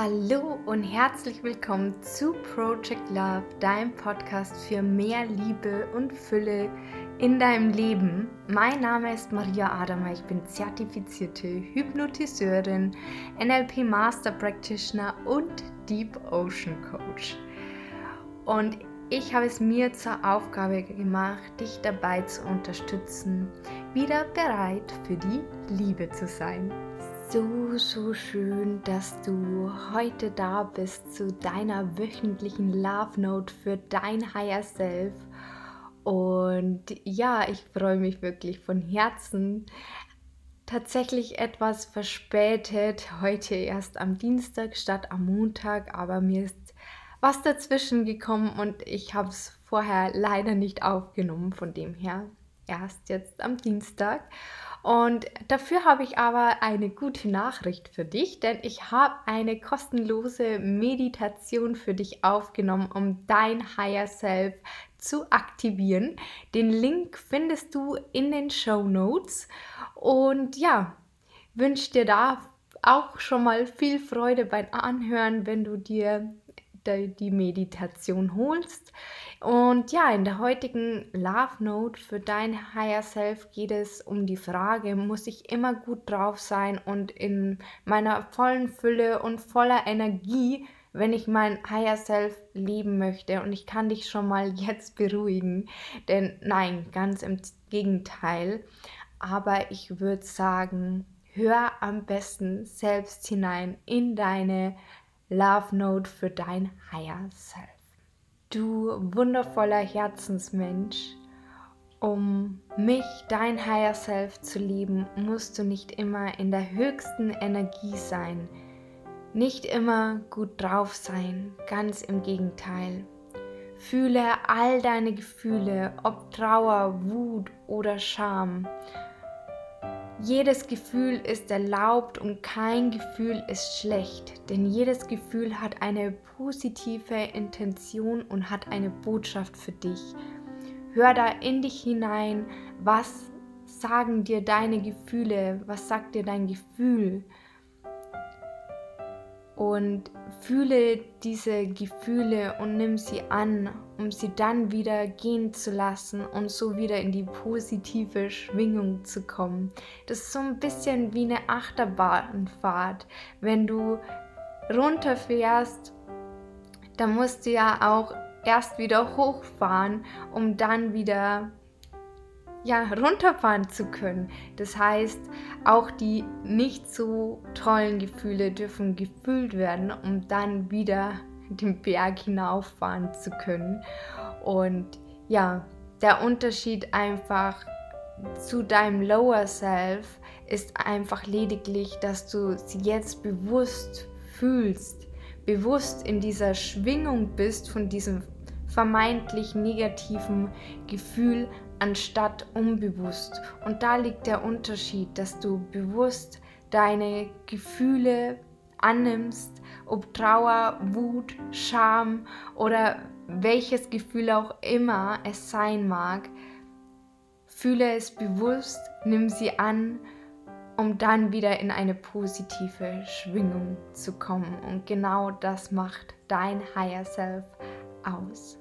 Hallo und herzlich willkommen zu Project Love, deinem Podcast für mehr Liebe und Fülle in deinem Leben. Mein Name ist Maria Adama, ich bin zertifizierte Hypnotiseurin, NLP Master Practitioner und Deep Ocean Coach. Und ich habe es mir zur Aufgabe gemacht, dich dabei zu unterstützen, wieder bereit für die Liebe zu sein so, so schön, dass du heute da bist zu deiner wöchentlichen Love Note für dein Higher Self. Und ja, ich freue mich wirklich von Herzen. Tatsächlich etwas verspätet, heute erst am Dienstag statt am Montag, aber mir ist was dazwischen gekommen und ich habe es vorher leider nicht aufgenommen, von dem her erst jetzt am Dienstag. Und dafür habe ich aber eine gute Nachricht für dich, denn ich habe eine kostenlose Meditation für dich aufgenommen, um dein Higher Self zu aktivieren. Den Link findest du in den Show Notes. Und ja, wünsche dir da auch schon mal viel Freude beim Anhören, wenn du dir die Meditation holst. Und ja, in der heutigen Love Note für dein Higher Self geht es um die Frage, muss ich immer gut drauf sein und in meiner vollen Fülle und voller Energie, wenn ich mein Higher Self leben möchte. Und ich kann dich schon mal jetzt beruhigen, denn nein, ganz im Gegenteil. Aber ich würde sagen, hör am besten selbst hinein in deine Love Note für dein Higher Self. Du wundervoller Herzensmensch, um mich, dein Higher Self zu lieben, musst du nicht immer in der höchsten Energie sein, nicht immer gut drauf sein, ganz im Gegenteil. Fühle all deine Gefühle, ob Trauer, Wut oder Scham jedes Gefühl ist erlaubt und kein Gefühl ist schlecht, denn jedes Gefühl hat eine positive Intention und hat eine Botschaft für dich. Hör da in dich hinein, was sagen dir deine Gefühle, was sagt dir dein Gefühl und fühle diese Gefühle und nimm sie an, um sie dann wieder gehen zu lassen und so wieder in die positive Schwingung zu kommen. Das ist so ein bisschen wie eine Achterbahnfahrt. Wenn du runterfährst, dann musst du ja auch erst wieder hochfahren, um dann wieder ja, runterfahren zu können. Das heißt, auch die nicht so tollen Gefühle dürfen gefühlt werden, um dann wieder den Berg hinauffahren zu können. Und ja, der Unterschied einfach zu deinem Lower Self ist einfach lediglich, dass du sie jetzt bewusst fühlst, bewusst in dieser Schwingung bist von diesem vermeintlich negativen Gefühl, anstatt unbewusst. Und da liegt der Unterschied, dass du bewusst deine Gefühle annimmst, ob Trauer, Wut, Scham oder welches Gefühl auch immer es sein mag. Fühle es bewusst, nimm sie an, um dann wieder in eine positive Schwingung zu kommen. Und genau das macht dein Higher Self aus.